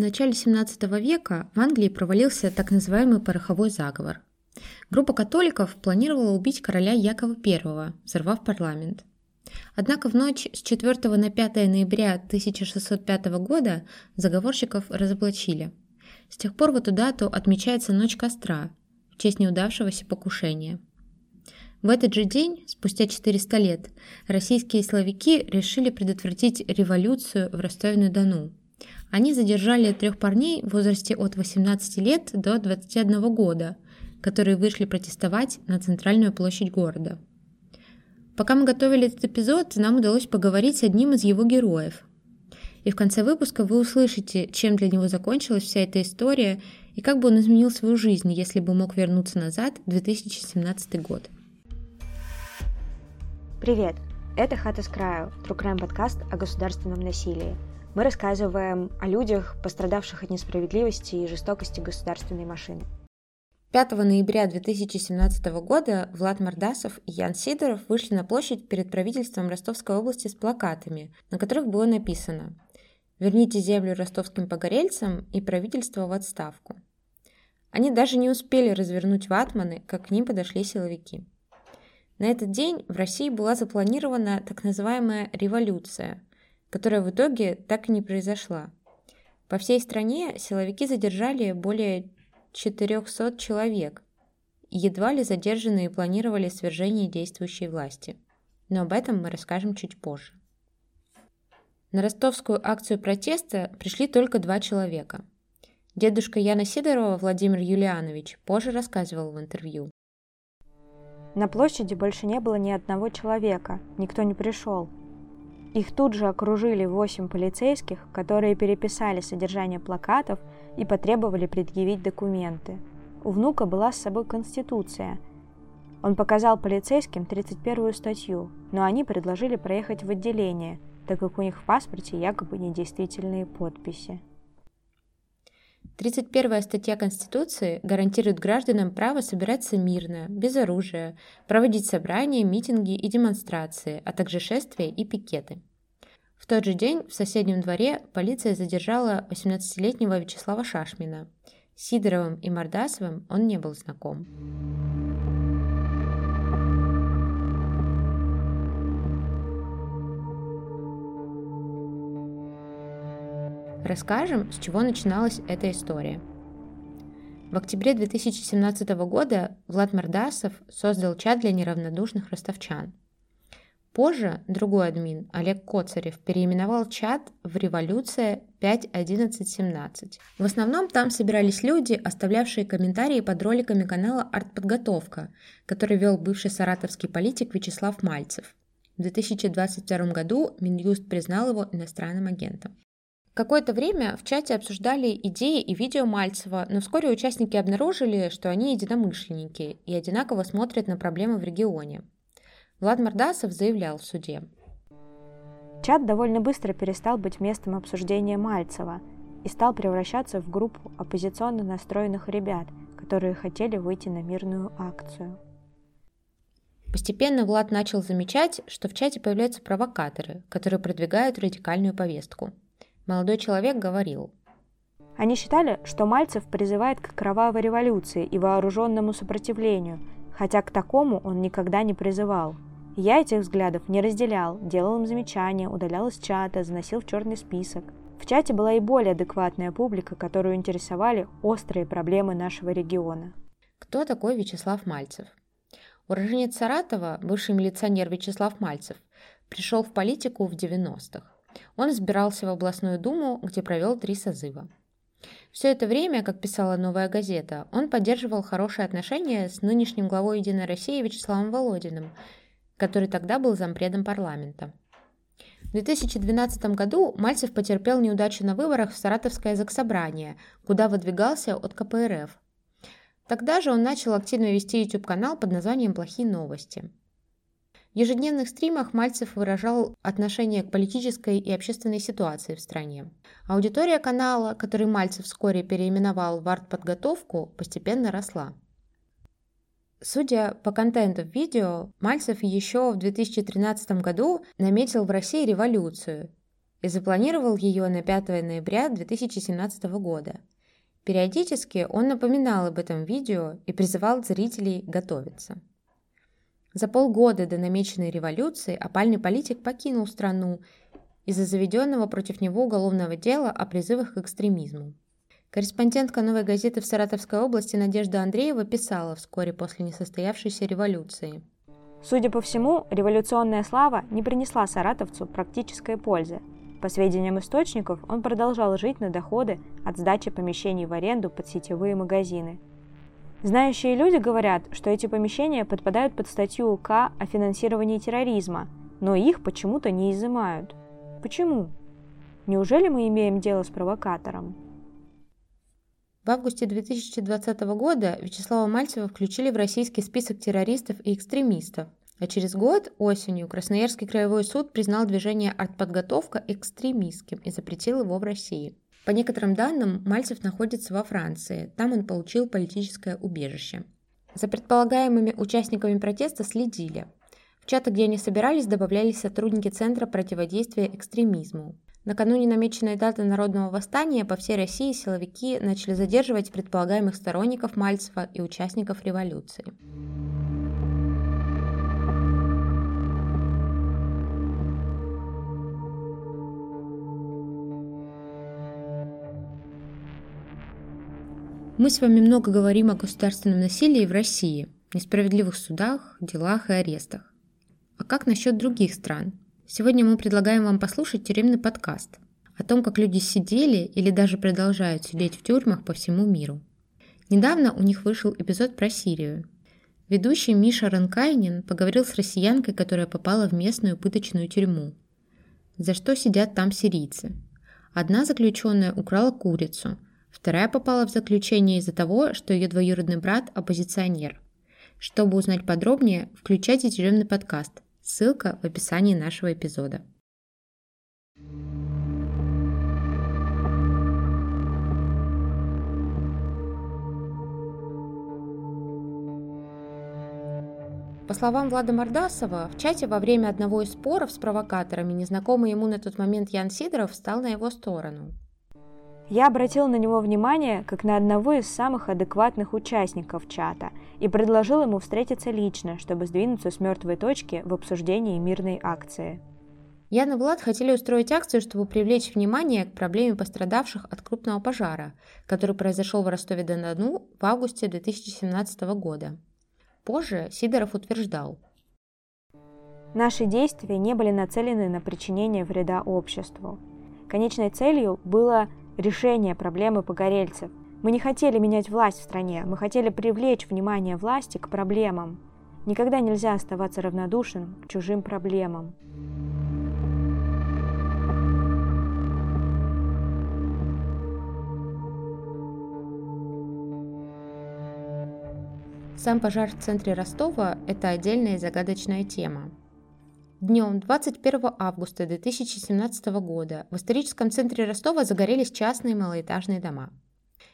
В начале 17 века в Англии провалился так называемый пороховой заговор. Группа католиков планировала убить короля Якова I, взорвав парламент. Однако в ночь с 4 на 5 ноября 1605 года заговорщиков разоблачили. С тех пор в эту дату отмечается Ночь костра в честь неудавшегося покушения. В этот же день, спустя 400 лет, российские словаки решили предотвратить революцию в Ростове-на-Дону – они задержали трех парней в возрасте от 18 лет до 21 года, которые вышли протестовать на центральную площадь города. Пока мы готовили этот эпизод, нам удалось поговорить с одним из его героев. И в конце выпуска вы услышите, чем для него закончилась вся эта история и как бы он изменил свою жизнь, если бы мог вернуться назад в 2017 год. Привет! Это «Хата с краю» – True подкаст о государственном насилии – мы рассказываем о людях, пострадавших от несправедливости и жестокости государственной машины. 5 ноября 2017 года Влад Мордасов и Ян Сидоров вышли на площадь перед правительством Ростовской области с плакатами, на которых было написано «Верните землю ростовским погорельцам и правительство в отставку». Они даже не успели развернуть ватманы, как к ним подошли силовики. На этот день в России была запланирована так называемая «революция», которая в итоге так и не произошла. По всей стране силовики задержали более 400 человек, едва ли задержанные планировали свержение действующей власти. Но об этом мы расскажем чуть позже. На ростовскую акцию протеста пришли только два человека. Дедушка Яна Сидорова Владимир Юлианович позже рассказывал в интервью. На площади больше не было ни одного человека, никто не пришел. Их тут же окружили восемь полицейских, которые переписали содержание плакатов и потребовали предъявить документы. У внука была с собой Конституция. Он показал полицейским 31-ю статью, но они предложили проехать в отделение, так как у них в паспорте якобы недействительные подписи. 31 статья Конституции гарантирует гражданам право собираться мирно, без оружия, проводить собрания, митинги и демонстрации, а также шествия и пикеты. В тот же день в соседнем дворе полиция задержала 18-летнего Вячеслава Шашмина. Сидоровым и Мордасовым он не был знаком. Расскажем, с чего начиналась эта история. В октябре 2017 года Влад Мордасов создал чат для неравнодушных ростовчан. Позже другой админ, Олег Коцарев, переименовал чат в «Революция 5.11.17». В основном там собирались люди, оставлявшие комментарии под роликами канала «Артподготовка», который вел бывший саратовский политик Вячеслав Мальцев. В 2022 году Минюст признал его иностранным агентом. Какое-то время в чате обсуждали идеи и видео Мальцева, но вскоре участники обнаружили, что они единомышленники и одинаково смотрят на проблемы в регионе. Влад Мордасов заявлял в суде. Чат довольно быстро перестал быть местом обсуждения Мальцева и стал превращаться в группу оппозиционно настроенных ребят, которые хотели выйти на мирную акцию. Постепенно Влад начал замечать, что в чате появляются провокаторы, которые продвигают радикальную повестку – Молодой человек говорил. Они считали, что Мальцев призывает к кровавой революции и вооруженному сопротивлению, хотя к такому он никогда не призывал. Я этих взглядов не разделял, делал им замечания, удалял из чата, заносил в черный список. В чате была и более адекватная публика, которую интересовали острые проблемы нашего региона. Кто такой Вячеслав Мальцев? Уроженец Саратова, бывший милиционер Вячеслав Мальцев, пришел в политику в 90-х. Он избирался в областную думу, где провел три созыва. Все это время, как писала «Новая газета», он поддерживал хорошие отношения с нынешним главой «Единой России» Вячеславом Володиным, который тогда был зампредом парламента. В 2012 году Мальцев потерпел неудачу на выборах в Саратовское заксобрание, куда выдвигался от КПРФ. Тогда же он начал активно вести YouTube-канал под названием «Плохие новости». Ежедневных стримах Мальцев выражал отношение к политической и общественной ситуации в стране. Аудитория канала, который Мальцев вскоре переименовал в артподготовку, постепенно росла. Судя по контенту в видео, Мальцев еще в 2013 году наметил в России революцию и запланировал ее на 5 ноября 2017 года. Периодически он напоминал об этом видео и призывал зрителей готовиться. За полгода до намеченной революции опальный политик покинул страну из-за заведенного против него уголовного дела о призывах к экстремизму. Корреспондентка «Новой газеты» в Саратовской области Надежда Андреева писала вскоре после несостоявшейся революции. Судя по всему, революционная слава не принесла саратовцу практической пользы. По сведениям источников, он продолжал жить на доходы от сдачи помещений в аренду под сетевые магазины. Знающие люди говорят, что эти помещения подпадают под статью УК о финансировании терроризма, но их почему-то не изымают. Почему? Неужели мы имеем дело с провокатором? В августе 2020 года Вячеслава Мальцева включили в российский список террористов и экстремистов, а через год, осенью, Красноярский краевой суд признал движение «Артподготовка» экстремистским и запретил его в России. По некоторым данным, Мальцев находится во Франции, там он получил политическое убежище. За предполагаемыми участниками протеста следили. В чаты, где они собирались, добавлялись сотрудники Центра противодействия экстремизму. Накануне намеченной даты народного восстания по всей России силовики начали задерживать предполагаемых сторонников Мальцева и участников революции. Мы с вами много говорим о государственном насилии в России, несправедливых судах, делах и арестах. А как насчет других стран? Сегодня мы предлагаем вам послушать тюремный подкаст о том, как люди сидели или даже продолжают сидеть в тюрьмах по всему миру. Недавно у них вышел эпизод про Сирию. Ведущий Миша Ранкайнин поговорил с россиянкой, которая попала в местную пыточную тюрьму. За что сидят там сирийцы? Одна заключенная украла курицу, вторая попала в заключение из-за того, что ее двоюродный брат – оппозиционер. Чтобы узнать подробнее, включайте тюремный подкаст – Ссылка в описании нашего эпизода. По словам Влада Мордасова, в чате во время одного из споров с провокаторами незнакомый ему на тот момент Ян Сидоров встал на его сторону. Я обратил на него внимание как на одного из самых адекватных участников чата и предложил ему встретиться лично, чтобы сдвинуться с мертвой точки в обсуждении мирной акции. Ян и Влад хотели устроить акцию, чтобы привлечь внимание к проблеме пострадавших от крупного пожара, который произошел в Ростове-на-Дону в августе 2017 года. Позже Сидоров утверждал. Наши действия не были нацелены на причинение вреда обществу. Конечной целью было решение проблемы погорельцев. Мы не хотели менять власть в стране, мы хотели привлечь внимание власти к проблемам. Никогда нельзя оставаться равнодушным к чужим проблемам. Сам пожар в центре Ростова – это отдельная и загадочная тема. Днем 21 августа 2017 года в историческом центре Ростова загорелись частные малоэтажные дома.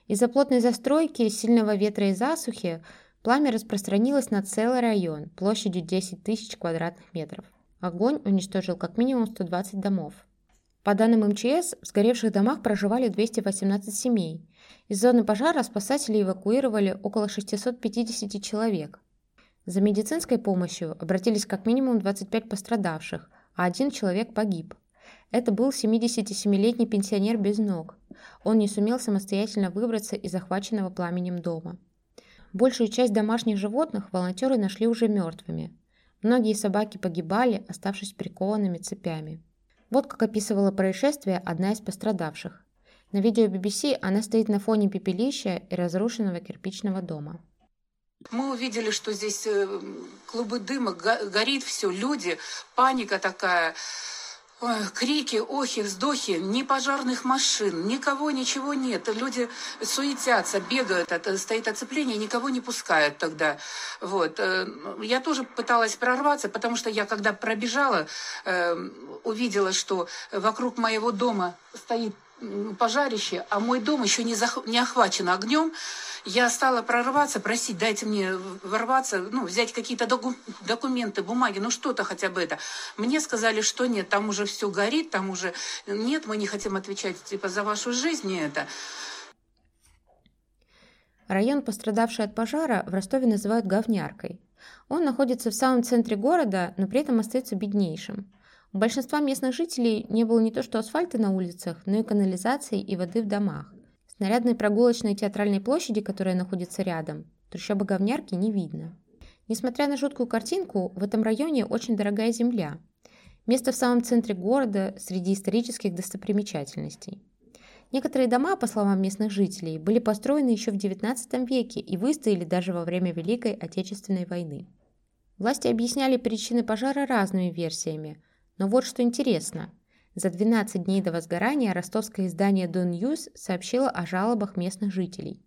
Из-за плотной застройки, сильного ветра и засухи пламя распространилось на целый район площадью 10 тысяч квадратных метров. Огонь уничтожил как минимум 120 домов. По данным МЧС, в сгоревших домах проживали 218 семей. Из зоны пожара спасатели эвакуировали около 650 человек. За медицинской помощью обратились как минимум 25 пострадавших, а один человек погиб. Это был 77-летний пенсионер без ног. Он не сумел самостоятельно выбраться из захваченного пламенем дома. Большую часть домашних животных волонтеры нашли уже мертвыми. Многие собаки погибали, оставшись прикованными цепями. Вот как описывала происшествие одна из пострадавших. На видео BBC она стоит на фоне пепелища и разрушенного кирпичного дома. Мы увидели, что здесь э, клубы дыма, горит все, люди, паника такая. Ой, крики, охи, вздохи, ни пожарных машин, никого, ничего нет. Люди суетятся, бегают, стоит оцепление, никого не пускают тогда. Вот. Э, я тоже пыталась прорваться, потому что я, когда пробежала, э, увидела, что вокруг моего дома стоит пожарище, а мой дом еще не, зах... не охвачен огнем. Я стала прорываться, просить, дайте мне ворваться, ну, взять какие-то доку... документы, бумаги, ну что-то хотя бы это. Мне сказали, что нет, там уже все горит, там уже нет, мы не хотим отвечать типа за вашу жизнь и это. Район, пострадавший от пожара, в Ростове называют говняркой. Он находится в самом центре города, но при этом остается беднейшим. У большинства местных жителей не было не то что асфальта на улицах, но и канализации и воды в домах. Снарядной прогулочной театральной площади, которая находится рядом, трущобы говнярки не видно. Несмотря на жуткую картинку, в этом районе очень дорогая земля. Место в самом центре города среди исторических достопримечательностей. Некоторые дома, по словам местных жителей, были построены еще в XIX веке и выстояли даже во время Великой Отечественной войны. Власти объясняли причины пожара разными версиями, но вот что интересно. За 12 дней до возгорания ростовское издание Don News сообщило о жалобах местных жителей.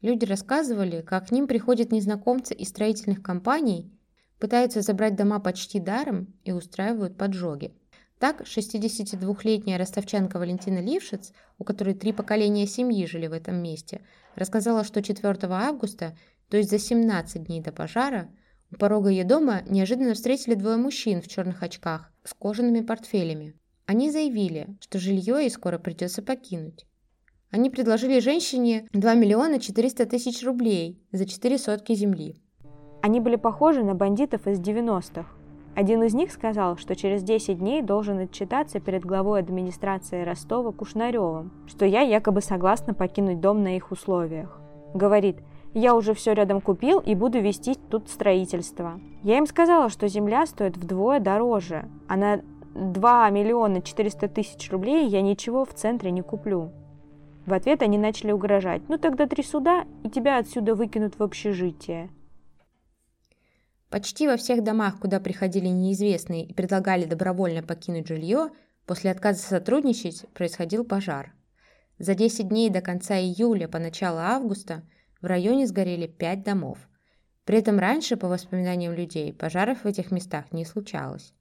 Люди рассказывали, как к ним приходят незнакомцы из строительных компаний, пытаются забрать дома почти даром и устраивают поджоги. Так, 62-летняя ростовчанка Валентина Лившиц, у которой три поколения семьи жили в этом месте, рассказала, что 4 августа, то есть за 17 дней до пожара, у порога ее дома неожиданно встретили двое мужчин в черных очках с кожаными портфелями. Они заявили, что жилье ей скоро придется покинуть. Они предложили женщине 2 миллиона 400 тысяч рублей за 4 сотки земли. Они были похожи на бандитов из 90-х. Один из них сказал, что через 10 дней должен отчитаться перед главой администрации Ростова Кушнаревым, что я якобы согласна покинуть дом на их условиях. Говорит, я уже все рядом купил и буду вести тут строительство. Я им сказала, что земля стоит вдвое дороже, а на 2 миллиона 400 тысяч рублей я ничего в центре не куплю. В ответ они начали угрожать. Ну тогда три суда, и тебя отсюда выкинут в общежитие. Почти во всех домах, куда приходили неизвестные и предлагали добровольно покинуть жилье, после отказа сотрудничать происходил пожар. За 10 дней до конца июля по начало августа в районе сгорели 5 домов. При этом раньше, по воспоминаниям людей, пожаров в этих местах не случалось.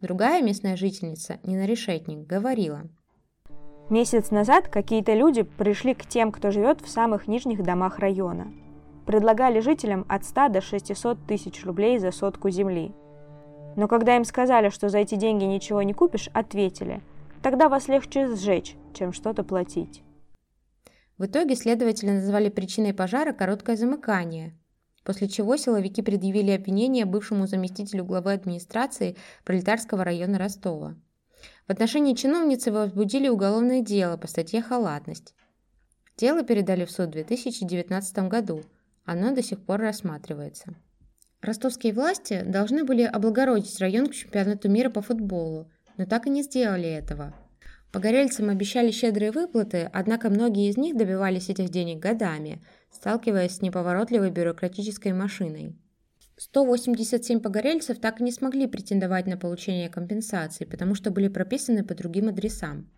Другая местная жительница, Нина Решетник, говорила. Месяц назад какие-то люди пришли к тем, кто живет в самых нижних домах района – предлагали жителям от 100 до 600 тысяч рублей за сотку земли. Но когда им сказали, что за эти деньги ничего не купишь, ответили, тогда вас легче сжечь, чем что-то платить. В итоге следователи назвали причиной пожара короткое замыкание, после чего силовики предъявили обвинение бывшему заместителю главы администрации пролетарского района Ростова. В отношении чиновницы возбудили уголовное дело по статье «Халатность». Дело передали в суд в 2019 году – оно до сих пор рассматривается. Ростовские власти должны были облагородить район к чемпионату мира по футболу, но так и не сделали этого. Погорельцам обещали щедрые выплаты, однако многие из них добивались этих денег годами, сталкиваясь с неповоротливой бюрократической машиной. 187 погорельцев так и не смогли претендовать на получение компенсации, потому что были прописаны по другим адресам.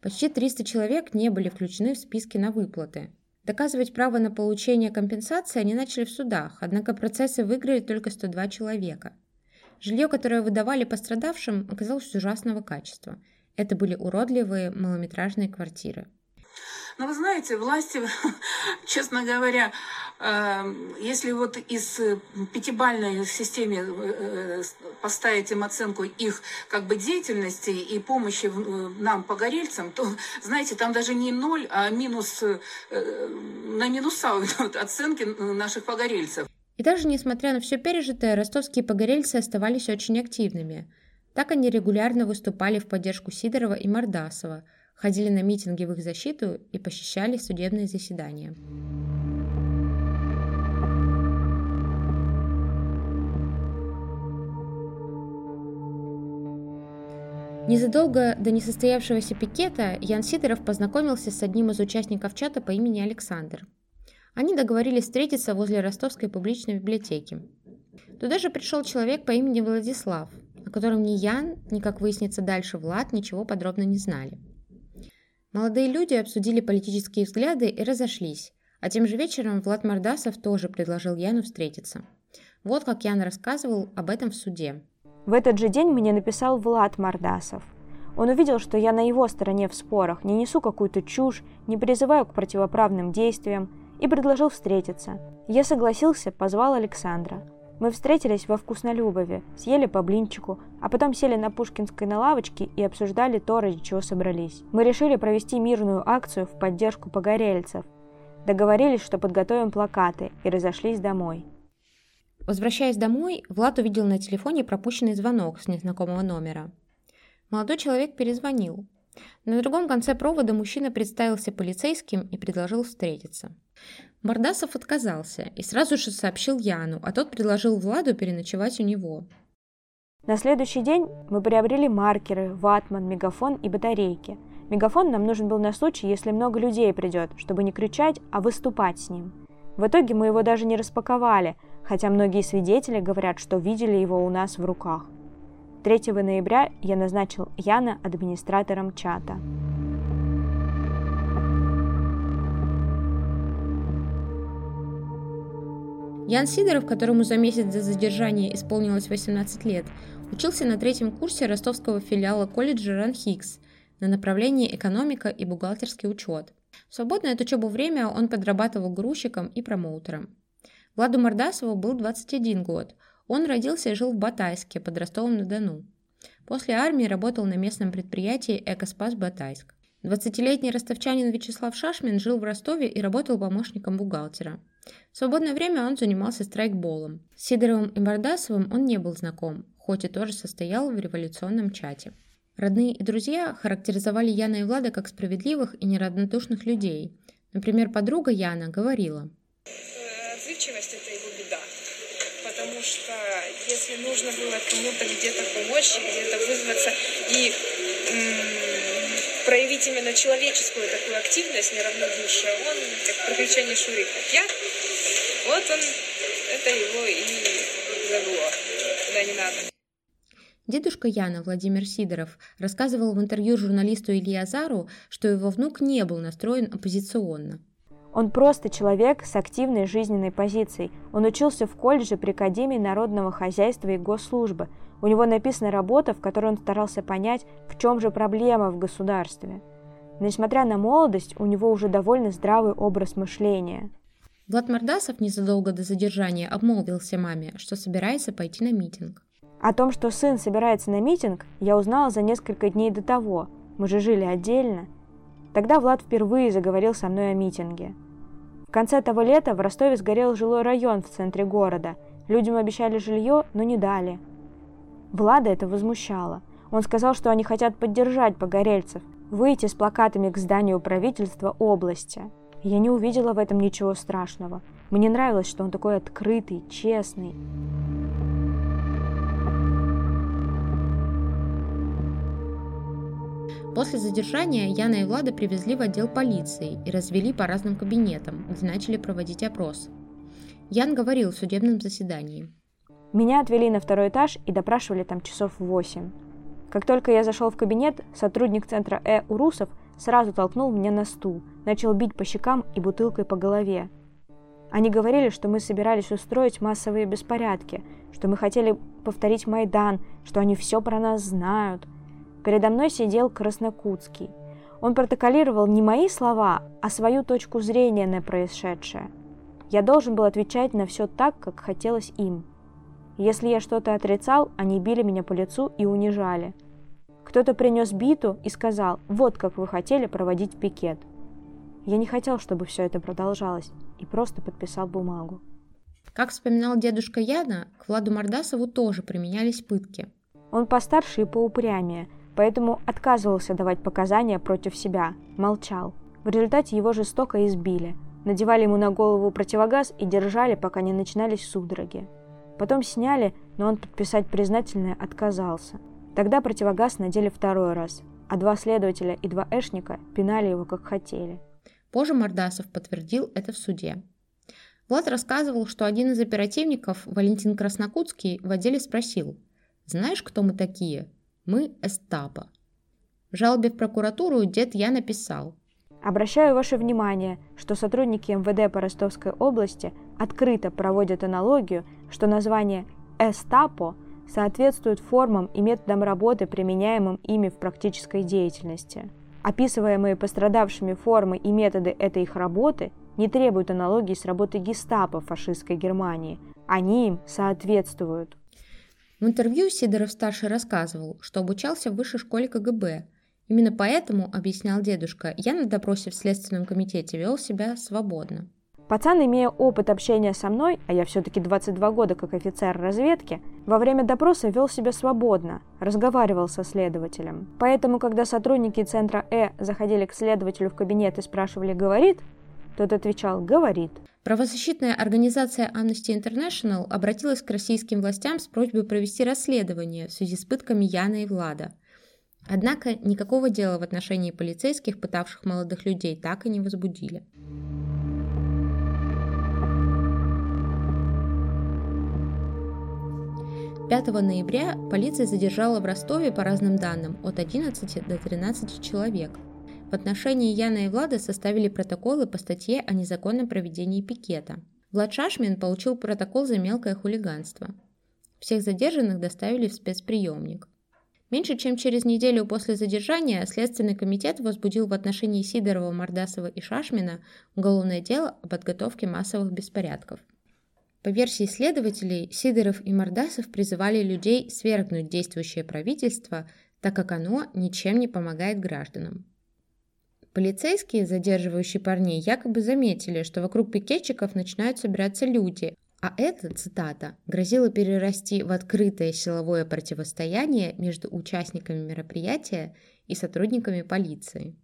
Почти 300 человек не были включены в списки на выплаты. Доказывать право на получение компенсации они начали в судах, однако процессы выиграли только 102 человека. Жилье, которое выдавали пострадавшим, оказалось ужасного качества. Это были уродливые малометражные квартиры. Но вы знаете, власти, честно говоря, эм, если вот из э, пятибальной системе э, поставить им оценку их как бы деятельности и помощи э, нам, погорельцам, то, знаете, там даже не ноль, а минус, на минуса оценки наших погорельцев. И даже несмотря на все пережитое, ростовские погорельцы оставались очень активными. Так они регулярно выступали в поддержку Сидорова и Мордасова – ходили на митинги в их защиту и посещали судебные заседания. Незадолго до несостоявшегося пикета Ян Сидоров познакомился с одним из участников чата по имени Александр. Они договорились встретиться возле Ростовской публичной библиотеки. Туда же пришел человек по имени Владислав, о котором ни Ян, ни, как выяснится дальше, Влад ничего подробно не знали – Молодые люди обсудили политические взгляды и разошлись, а тем же вечером Влад Мордасов тоже предложил Яну встретиться. Вот как Ян рассказывал об этом в суде. В этот же день мне написал Влад Мордасов. Он увидел, что я на его стороне в спорах, не несу какую-то чушь, не призываю к противоправным действиям, и предложил встретиться. Я согласился, позвал Александра. Мы встретились во Вкуснолюбове, съели по блинчику, а потом сели на Пушкинской на лавочке и обсуждали то, ради чего собрались. Мы решили провести мирную акцию в поддержку погорельцев. Договорились, что подготовим плакаты, и разошлись домой. Возвращаясь домой, Влад увидел на телефоне пропущенный звонок с незнакомого номера. Молодой человек перезвонил. На другом конце провода мужчина представился полицейским и предложил встретиться. Мордасов отказался и сразу же сообщил Яну, а тот предложил Владу переночевать у него. На следующий день мы приобрели маркеры, ватман, мегафон и батарейки. Мегафон нам нужен был на случай, если много людей придет, чтобы не кричать, а выступать с ним. В итоге мы его даже не распаковали, хотя многие свидетели говорят, что видели его у нас в руках. 3 ноября я назначил Яна администратором чата. Ян Сидоров, которому за месяц до задержания исполнилось 18 лет, учился на третьем курсе ростовского филиала колледжа Ран Хикс на направлении экономика и бухгалтерский учет. В свободное от учебы время он подрабатывал грузчиком и промоутером. Владу Мордасову был 21 год – он родился и жил в Батайске под Ростовом-на-Дону. После армии работал на местном предприятии «Экоспас Батайск». 20-летний ростовчанин Вячеслав Шашмин жил в Ростове и работал помощником бухгалтера. В свободное время он занимался страйкболом. С Сидоровым и Мордасовым он не был знаком, хоть и тоже состоял в революционном чате. Родные и друзья характеризовали Яна и Влада как справедливых и неравнодушных людей. Например, подруга Яна говорила. Отзывчивость – это его беда потому что если нужно было кому-то где-то помочь, где-то вызваться и проявить именно человеческую такую активность, неравнодушие, он как приключение Шурик, как я, вот он, это его и завело, куда не надо. Дедушка Яна Владимир Сидоров рассказывал в интервью журналисту Илье Азару, что его внук не был настроен оппозиционно. Он просто человек с активной жизненной позицией. Он учился в колледже при Академии народного хозяйства и госслужбы. У него написана работа, в которой он старался понять, в чем же проблема в государстве. Но, несмотря на молодость, у него уже довольно здравый образ мышления. Влад Мордасов незадолго до задержания обмолвился маме, что собирается пойти на митинг. О том, что сын собирается на митинг, я узнала за несколько дней до того. Мы же жили отдельно – Тогда Влад впервые заговорил со мной о митинге. В конце того лета в Ростове сгорел жилой район в центре города. Людям обещали жилье, но не дали. Влада это возмущало. Он сказал, что они хотят поддержать погорельцев, выйти с плакатами к зданию правительства области. Я не увидела в этом ничего страшного. Мне нравилось, что он такой открытый, честный. После задержания Яна и Влада привезли в отдел полиции и развели по разным кабинетам, где начали проводить опрос. Ян говорил в судебном заседании. Меня отвели на второй этаж и допрашивали там часов восемь. Как только я зашел в кабинет, сотрудник центра Э. Урусов сразу толкнул меня на стул, начал бить по щекам и бутылкой по голове. Они говорили, что мы собирались устроить массовые беспорядки, что мы хотели повторить Майдан, что они все про нас знают – Передо мной сидел Краснокутский. Он протоколировал не мои слова, а свою точку зрения на происшедшее. Я должен был отвечать на все так, как хотелось им. Если я что-то отрицал, они били меня по лицу и унижали. Кто-то принес биту и сказал, вот как вы хотели проводить пикет. Я не хотел, чтобы все это продолжалось, и просто подписал бумагу. Как вспоминал дедушка Яна, к Владу Мордасову тоже применялись пытки. Он постарше и поупрямее – поэтому отказывался давать показания против себя, молчал. В результате его жестоко избили, надевали ему на голову противогаз и держали, пока не начинались судороги. Потом сняли, но он подписать признательное отказался. Тогда противогаз надели второй раз, а два следователя и два эшника пинали его как хотели. Позже Мордасов подтвердил это в суде. Влад рассказывал, что один из оперативников, Валентин Краснокутский, в отделе спросил, «Знаешь, кто мы такие?» Мы эстапа. В жалобе в прокуратуру дед я написал. Обращаю ваше внимание, что сотрудники МВД по Ростовской области открыто проводят аналогию, что название «эстапо» соответствуют формам и методам работы, применяемым ими в практической деятельности. Описываемые пострадавшими формы и методы этой их работы не требуют аналогии с работой гестапо в фашистской Германии. Они им соответствуют. В интервью Сидоров-старший рассказывал, что обучался в высшей школе КГБ. Именно поэтому, объяснял дедушка, я на допросе в Следственном комитете вел себя свободно. Пацан, имея опыт общения со мной, а я все-таки 22 года как офицер разведки, во время допроса вел себя свободно, разговаривал со следователем. Поэтому, когда сотрудники центра Э заходили к следователю в кабинет и спрашивали «говорит?», тот отвечал «говорит». Правозащитная организация Amnesty International обратилась к российским властям с просьбой провести расследование в связи с пытками Яна и Влада. Однако никакого дела в отношении полицейских, пытавших молодых людей, так и не возбудили. 5 ноября полиция задержала в Ростове, по разным данным, от 11 до 13 человек. В отношении Яна и Влада составили протоколы по статье о незаконном проведении пикета. Влад Шашмин получил протокол за мелкое хулиганство. Всех задержанных доставили в спецприемник. Меньше чем через неделю после задержания Следственный комитет возбудил в отношении Сидорова, Мордасова и Шашмина уголовное дело о подготовке массовых беспорядков. По версии следователей, Сидоров и Мордасов призывали людей свергнуть действующее правительство, так как оно ничем не помогает гражданам. Полицейские, задерживающие парней, якобы заметили, что вокруг пикетчиков начинают собираться люди, а это, цитата, грозило перерасти в открытое силовое противостояние между участниками мероприятия и сотрудниками полиции.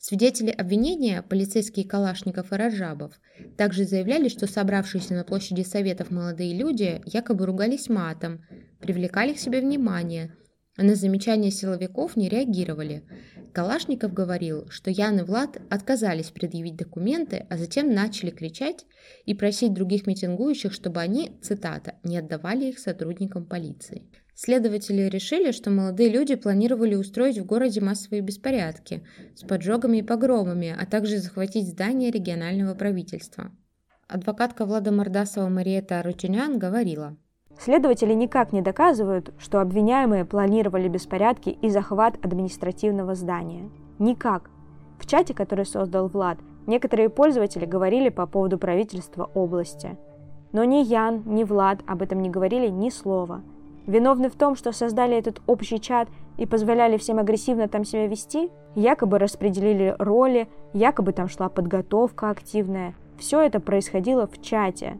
Свидетели обвинения, полицейские Калашников и Раджабов, также заявляли, что собравшиеся на площади Советов молодые люди якобы ругались матом, привлекали к себе внимание, на замечания силовиков не реагировали. Калашников говорил, что Ян и Влад отказались предъявить документы, а затем начали кричать и просить других митингующих, чтобы они, цитата, «не отдавали их сотрудникам полиции». Следователи решили, что молодые люди планировали устроить в городе массовые беспорядки с поджогами и погромами, а также захватить здание регионального правительства. Адвокатка Влада Мордасова Мариета Рутюнян говорила. Следователи никак не доказывают, что обвиняемые планировали беспорядки и захват административного здания. Никак. В чате, который создал Влад, некоторые пользователи говорили по поводу правительства области. Но ни Ян, ни Влад об этом не говорили ни слова – Виновны в том, что создали этот общий чат и позволяли всем агрессивно там себя вести? Якобы распределили роли, якобы там шла подготовка активная. Все это происходило в чате.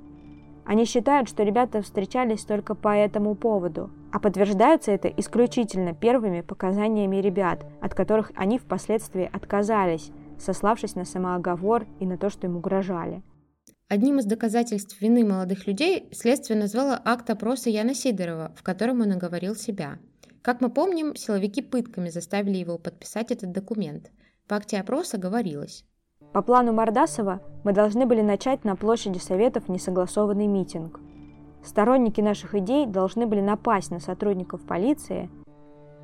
Они считают, что ребята встречались только по этому поводу. А подтверждается это исключительно первыми показаниями ребят, от которых они впоследствии отказались, сославшись на самооговор и на то, что им угрожали. Одним из доказательств вины молодых людей следствие назвало акт опроса Яна Сидорова, в котором он оговорил себя. Как мы помним, силовики пытками заставили его подписать этот документ. В акте опроса говорилось. По плану Мордасова мы должны были начать на площади Советов несогласованный митинг. Сторонники наших идей должны были напасть на сотрудников полиции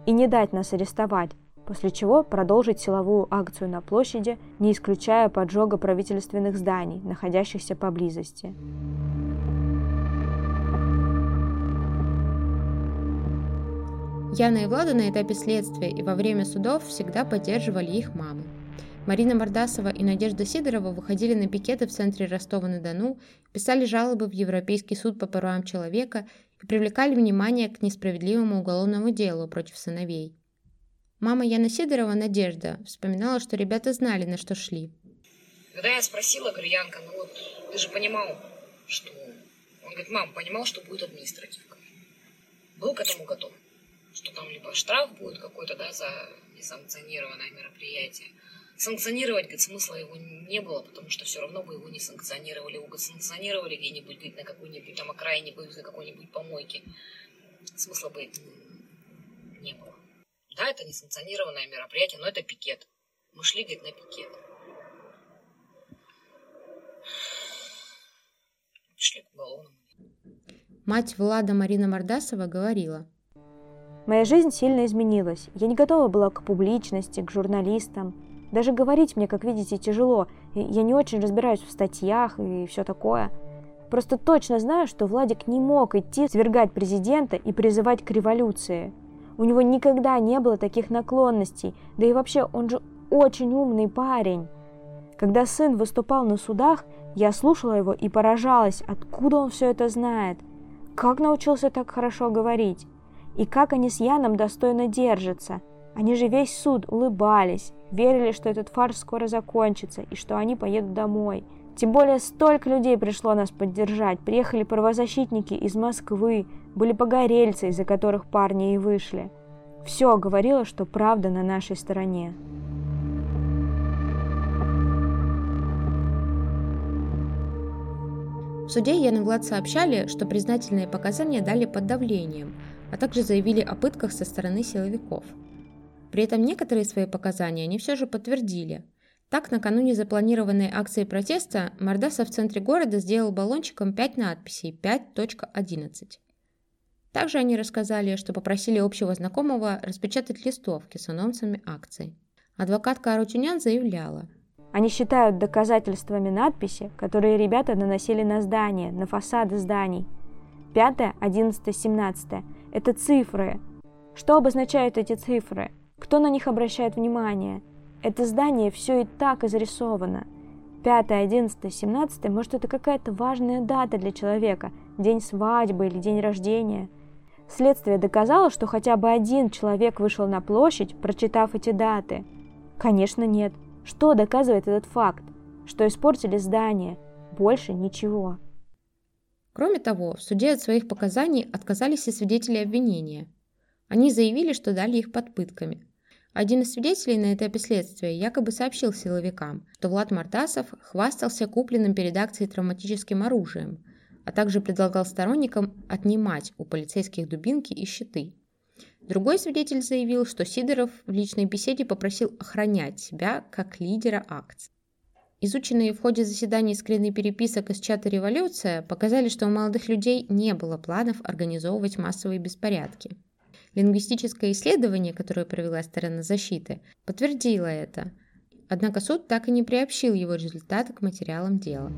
и не дать нас арестовать, после чего продолжить силовую акцию на площади, не исключая поджога правительственных зданий, находящихся поблизости. Яна и Влада на этапе следствия и во время судов всегда поддерживали их мамы. Марина Мордасова и Надежда Сидорова выходили на пикеты в центре Ростова-на-Дону, писали жалобы в Европейский суд по правам человека и привлекали внимание к несправедливому уголовному делу против сыновей. Мама Яна Сидорова, Надежда, вспоминала, что ребята знали, на что шли. Когда я спросила, говорю, Янка, ну вот ты же понимал, что... Он говорит, мам, понимал, что будет административка. Был к этому готов. Что там либо штраф будет какой-то, да, за несанкционированное мероприятие. Санкционировать, говорит, смысла его не было, потому что все равно бы его не санкционировали. Его, говорит, санкционировали где-нибудь, говорит, на какой-нибудь там окраине, на какой-нибудь помойке. Смысла бы не было. Да, это несанкционированное мероприятие, но это пикет. Мы шли, говорит, на пикет. Шли к уголовному. Мать Влада Марина Мордасова говорила. Моя жизнь сильно изменилась. Я не готова была к публичности, к журналистам. Даже говорить мне, как видите, тяжело. Я не очень разбираюсь в статьях и все такое. Просто точно знаю, что Владик не мог идти свергать президента и призывать к революции. У него никогда не было таких наклонностей, да и вообще он же очень умный парень. Когда сын выступал на судах, я слушала его и поражалась, откуда он все это знает, как научился так хорошо говорить, и как они с Яном достойно держатся. Они же весь суд улыбались, верили, что этот фарс скоро закончится и что они поедут домой. Тем более столько людей пришло нас поддержать. Приехали правозащитники из Москвы, были погорельцы, из-за которых парни и вышли. Все говорило, что правда на нашей стороне. В суде Ян и Влад сообщали, что признательные показания дали под давлением, а также заявили о пытках со стороны силовиков. При этом некоторые свои показания они все же подтвердили. Так, накануне запланированной акции протеста Мордасов в центре города сделал баллончиком 5 надписей 5.11. Также они рассказали, что попросили общего знакомого распечатать листовки с анонсами акций. Адвокат Карутюнян заявляла, они считают доказательствами надписи, которые ребята наносили на здания, на фасады зданий. 5, 11, 17 – это цифры. Что обозначают эти цифры? Кто на них обращает внимание? Это здание все и так изрисовано. 5, 11, 17 – может, это какая-то важная дата для человека, день свадьбы или день рождения. Следствие доказало, что хотя бы один человек вышел на площадь, прочитав эти даты. Конечно, нет – что доказывает этот факт? Что испортили здание. Больше ничего. Кроме того, в суде от своих показаний отказались и свидетели обвинения. Они заявили, что дали их под пытками. Один из свидетелей на этапе следствия якобы сообщил силовикам, что Влад Мартасов хвастался купленным перед акцией травматическим оружием, а также предлагал сторонникам отнимать у полицейских дубинки и щиты. Другой свидетель заявил, что Сидоров в личной беседе попросил охранять себя как лидера акции. Изученные в ходе заседаний скрины переписок из чата «Революция» показали, что у молодых людей не было планов организовывать массовые беспорядки. Лингвистическое исследование, которое провела сторона защиты, подтвердило это. Однако суд так и не приобщил его результаты к материалам дела.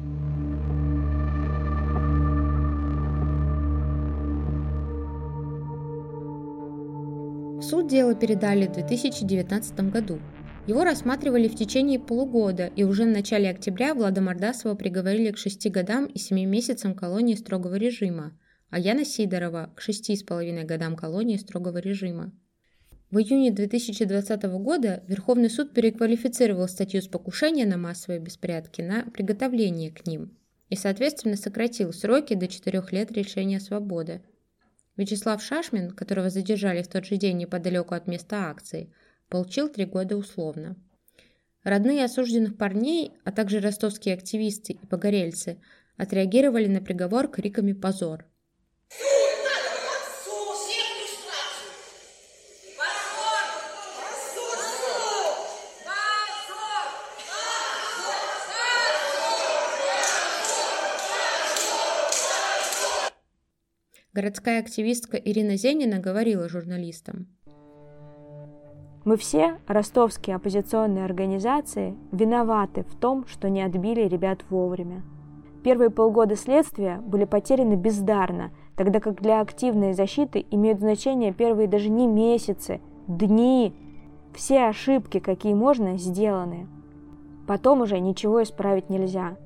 В суд дело передали в 2019 году. Его рассматривали в течение полугода, и уже в начале октября Влада Мордасова приговорили к 6 годам и 7 месяцам колонии строгого режима, а Яна Сидорова к 6,5 годам колонии строгого режима. В июне 2020 года Верховный суд переквалифицировал статью с покушения на массовые беспорядки на приготовление к ним и, соответственно, сократил сроки до 4 лет лишения свободы. Вячеслав Шашмин, которого задержали в тот же день неподалеку от места акции, получил три года условно. Родные осужденных парней, а также ростовские активисты и погорельцы отреагировали на приговор криками «Позор!». Городская активистка Ирина Зенина говорила журналистам. Мы все, ростовские оппозиционные организации, виноваты в том, что не отбили ребят вовремя. Первые полгода следствия были потеряны бездарно, тогда как для активной защиты имеют значение первые даже не месяцы, дни. Все ошибки, какие можно, сделаны. Потом уже ничего исправить нельзя.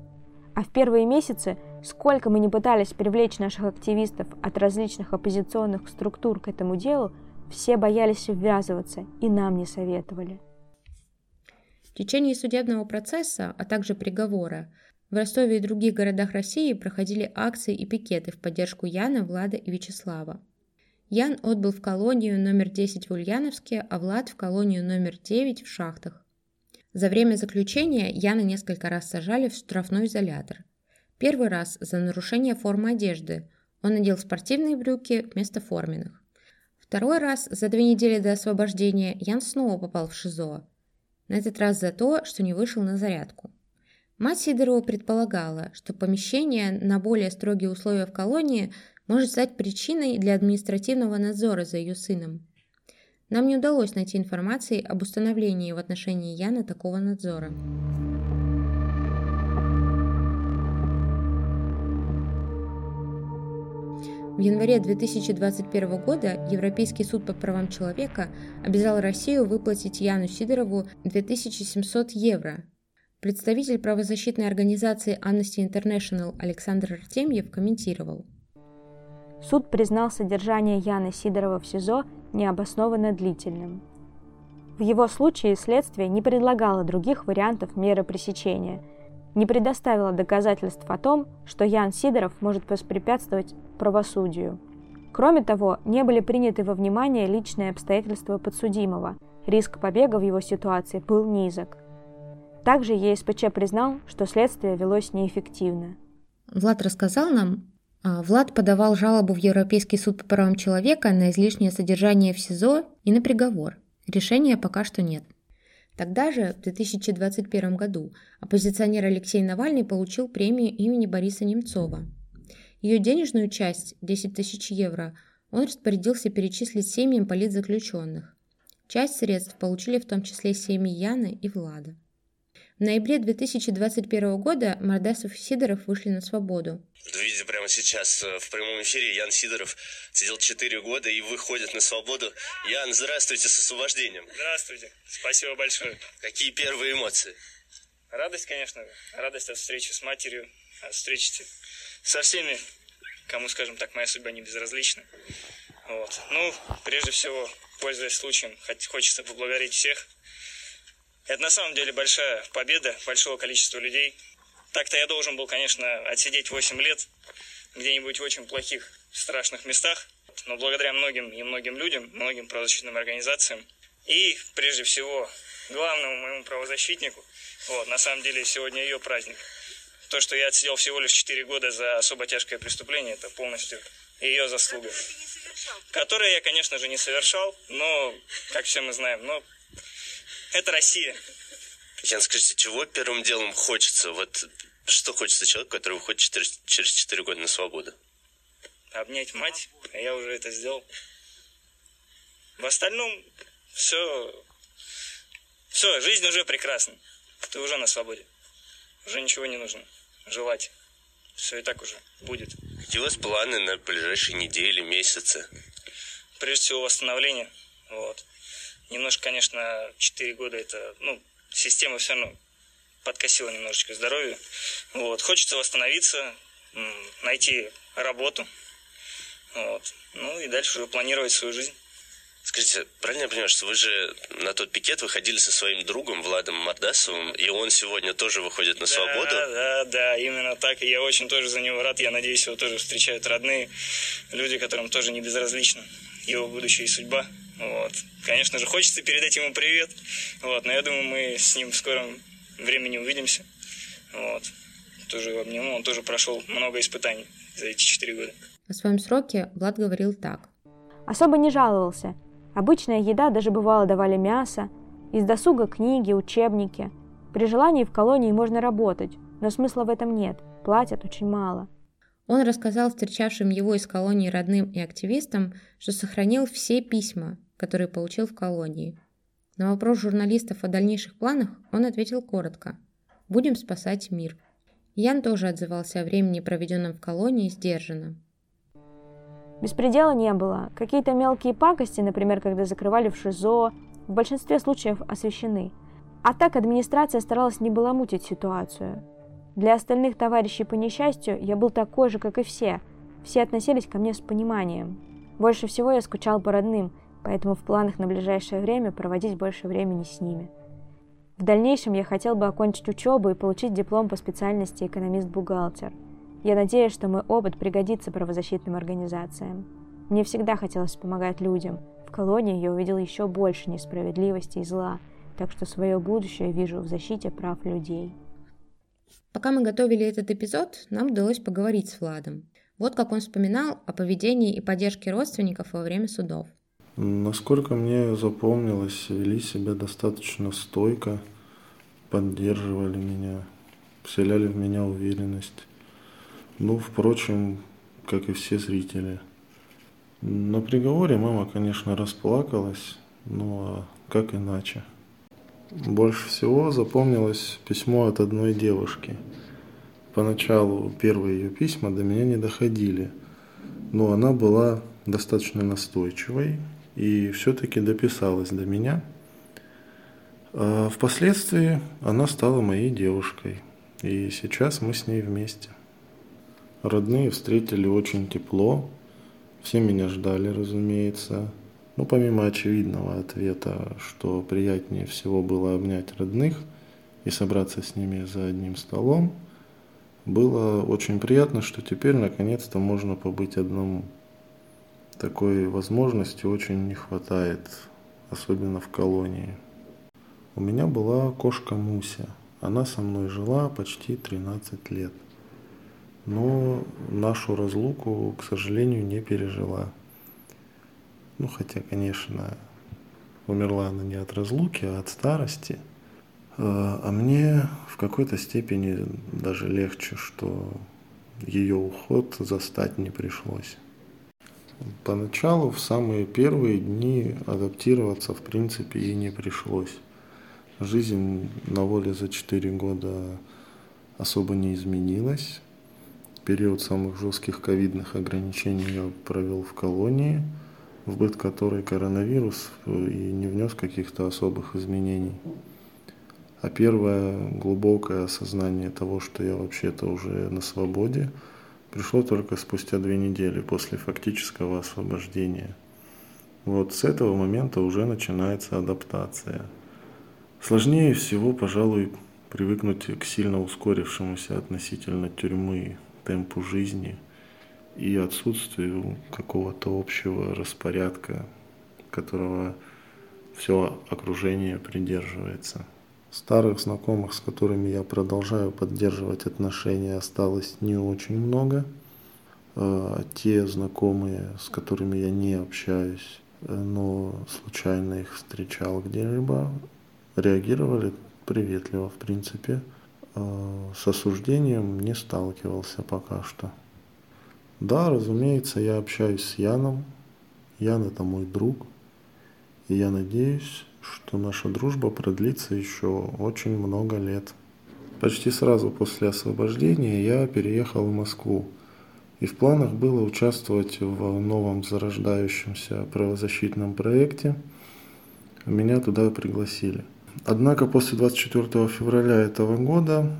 А в первые месяцы Сколько мы не пытались привлечь наших активистов от различных оппозиционных структур к этому делу, все боялись ввязываться и нам не советовали. В течение судебного процесса, а также приговора, в Ростове и других городах России проходили акции и пикеты в поддержку Яна, Влада и Вячеслава. Ян отбыл в колонию номер 10 в Ульяновске, а Влад в колонию номер 9 в Шахтах. За время заключения Яна несколько раз сажали в штрафной изолятор – Первый раз за нарушение формы одежды. Он надел спортивные брюки вместо форменных. Второй раз за две недели до освобождения Ян снова попал в ШИЗО. На этот раз за то, что не вышел на зарядку. Мать Сидорова предполагала, что помещение на более строгие условия в колонии может стать причиной для административного надзора за ее сыном. Нам не удалось найти информации об установлении в отношении Яна такого надзора. В январе 2021 года Европейский суд по правам человека обязал Россию выплатить Яну Сидорову 2700 евро. Представитель правозащитной организации Amnesty International Александр Артемьев комментировал. Суд признал содержание Яны Сидорова в СИЗО необоснованно длительным. В его случае следствие не предлагало других вариантов меры пресечения, не предоставило доказательств о том, что Ян Сидоров может воспрепятствовать правосудию. Кроме того, не были приняты во внимание личные обстоятельства подсудимого. Риск побега в его ситуации был низок. Также ЕСПЧ признал, что следствие велось неэффективно. Влад рассказал нам, а, Влад подавал жалобу в Европейский суд по правам человека на излишнее содержание в СИЗО и на приговор. Решения пока что нет. Тогда же, в 2021 году, оппозиционер Алексей Навальный получил премию имени Бориса Немцова. Ее денежную часть, 10 тысяч евро, он распорядился перечислить семьям политзаключенных. Часть средств получили в том числе семьи Яны и Влада. В ноябре 2021 года Мордасов и Сидоров вышли на свободу. Видите, прямо сейчас э, в прямом эфире Ян Сидоров сидел 4 года и выходит на свободу. Ян, здравствуйте с освобождением. Здравствуйте, спасибо большое. Какие первые эмоции? Радость, конечно, радость от встречи с матерью, от встречи со всеми, кому, скажем так, моя судьба не безразлична. Вот. Ну, прежде всего, пользуясь случаем, хочется поблагодарить всех, это на самом деле большая победа большого количества людей. Так-то я должен был, конечно, отсидеть 8 лет где-нибудь в очень плохих, страшных местах. Но благодаря многим и многим людям, многим правозащитным организациям и, прежде всего, главному моему правозащитнику, вот, на самом деле сегодня ее праздник. То, что я отсидел всего лишь 4 года за особо тяжкое преступление, это полностью ее заслуга. Которое я, конечно же, не совершал, но, как все мы знаем, но это Россия. Ян, скажите, чего первым делом хочется? Вот что хочется человеку, который выходит через, через 4 года на свободу? Обнять мать, а я уже это сделал. В остальном все, все, жизнь уже прекрасна. Ты уже на свободе. Уже ничего не нужно желать. Все и так уже будет. Какие у вас планы на ближайшие недели, месяцы? Прежде всего восстановление. Вот. Немножко, конечно, 4 года это, ну, система все равно подкосила немножечко здоровье. Вот. Хочется восстановиться, найти работу. Вот. Ну и дальше уже планировать свою жизнь. Скажите, правильно я понимаю, что вы же на тот пикет выходили со своим другом Владом Мордасовым, и он сегодня тоже выходит на свободу? Да, да, да, именно так. И я очень тоже за него рад. Я надеюсь, его тоже встречают родные люди, которым тоже не безразлична его будущая судьба. Вот. Конечно же, хочется передать ему привет. Вот. Но я думаю, мы с ним в скором времени увидимся. Вот. Тоже его обниму. Он тоже прошел много испытаний за эти четыре года. О своем сроке Влад говорил так. Особо не жаловался. Обычная еда, даже бывало давали мясо. Из досуга книги, учебники. При желании в колонии можно работать, но смысла в этом нет. Платят очень мало. Он рассказал встречавшим его из колонии родным и активистам, что сохранил все письма, которые получил в колонии. На вопрос журналистов о дальнейших планах он ответил коротко «Будем спасать мир». Ян тоже отзывался о времени, проведенном в колонии, сдержанно. Беспредела не было. Какие-то мелкие пакости, например, когда закрывали в ШИЗО, в большинстве случаев освещены. А так администрация старалась не баламутить ситуацию. Для остальных товарищей по несчастью я был такой же, как и все. Все относились ко мне с пониманием. Больше всего я скучал по родным, поэтому в планах на ближайшее время проводить больше времени с ними. В дальнейшем я хотел бы окончить учебу и получить диплом по специальности экономист-бухгалтер. Я надеюсь, что мой опыт пригодится правозащитным организациям. Мне всегда хотелось помогать людям. В колонии я увидел еще больше несправедливости и зла, так что свое будущее вижу в защите прав людей. Пока мы готовили этот эпизод, нам удалось поговорить с Владом. Вот как он вспоминал о поведении и поддержке родственников во время судов. Насколько мне запомнилось, вели себя достаточно стойко, поддерживали меня, вселяли в меня уверенность. Ну, впрочем, как и все зрители. На приговоре мама, конечно, расплакалась, ну а как иначе? Больше всего запомнилось письмо от одной девушки. Поначалу первые ее письма до меня не доходили. но она была достаточно настойчивой и все-таки дописалась до меня. А впоследствии она стала моей девушкой, и сейчас мы с ней вместе. Родные встретили очень тепло, все меня ждали, разумеется. Ну, помимо очевидного ответа, что приятнее всего было обнять родных и собраться с ними за одним столом, было очень приятно, что теперь наконец-то можно побыть одному. Такой возможности очень не хватает, особенно в колонии. У меня была кошка Муся. Она со мной жила почти 13 лет но нашу разлуку, к сожалению, не пережила. Ну, хотя, конечно, умерла она не от разлуки, а от старости. А, а мне в какой-то степени даже легче, что ее уход застать не пришлось. Поначалу, в самые первые дни, адаптироваться в принципе и не пришлось. Жизнь на воле за 4 года особо не изменилась период самых жестких ковидных ограничений я провел в колонии, в быт которой коронавирус э, и не внес каких-то особых изменений. А первое глубокое осознание того, что я вообще-то уже на свободе, пришло только спустя две недели после фактического освобождения. Вот с этого момента уже начинается адаптация. Сложнее всего, пожалуй, привыкнуть к сильно ускорившемуся относительно тюрьмы темпу жизни и отсутствию какого-то общего распорядка, которого все окружение придерживается. Старых знакомых, с которыми я продолжаю поддерживать отношения, осталось не очень много. А те знакомые, с которыми я не общаюсь, но случайно их встречал где-либо, реагировали приветливо, в принципе. Э, с осуждением не сталкивался пока что. Да, разумеется, я общаюсь с Яном. Ян это мой друг. И я надеюсь, что наша дружба продлится еще очень много лет. Почти сразу после освобождения я переехал в Москву. И в планах было участвовать в новом зарождающемся правозащитном проекте. Меня туда пригласили. Однако после 24 февраля этого года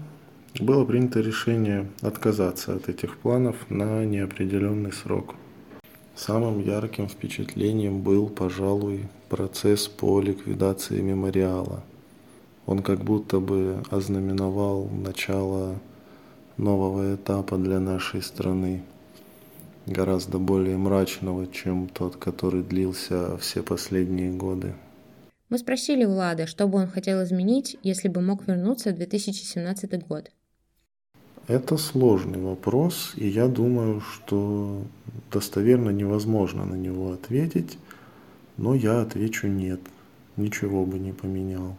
было принято решение отказаться от этих планов на неопределенный срок. Самым ярким впечатлением был, пожалуй, процесс по ликвидации мемориала. Он как будто бы ознаменовал начало нового этапа для нашей страны, гораздо более мрачного, чем тот, который длился все последние годы. Мы спросили Влада, что бы он хотел изменить, если бы мог вернуться в 2017 год. Это сложный вопрос, и я думаю, что достоверно невозможно на него ответить, но я отвечу нет, ничего бы не поменял.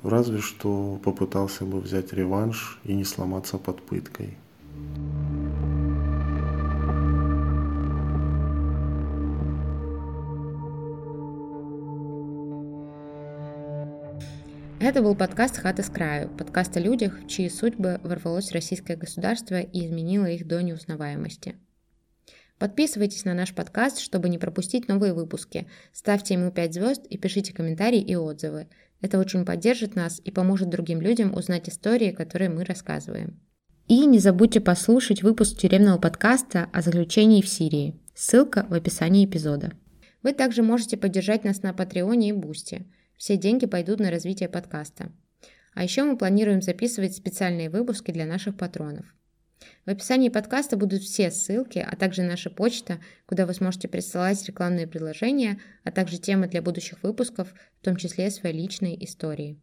Разве что попытался бы взять реванш и не сломаться под пыткой. Это был подкаст «Хата с краю», подкаст о людях, в чьи судьбы ворвалось российское государство и изменило их до неузнаваемости. Подписывайтесь на наш подкаст, чтобы не пропустить новые выпуски. Ставьте ему 5 звезд и пишите комментарии и отзывы. Это очень поддержит нас и поможет другим людям узнать истории, которые мы рассказываем. И не забудьте послушать выпуск тюремного подкаста о заключении в Сирии. Ссылка в описании эпизода. Вы также можете поддержать нас на Патреоне и Бусти – все деньги пойдут на развитие подкаста. А еще мы планируем записывать специальные выпуски для наших патронов. В описании подкаста будут все ссылки, а также наша почта, куда вы сможете присылать рекламные предложения, а также темы для будущих выпусков, в том числе свои личные истории.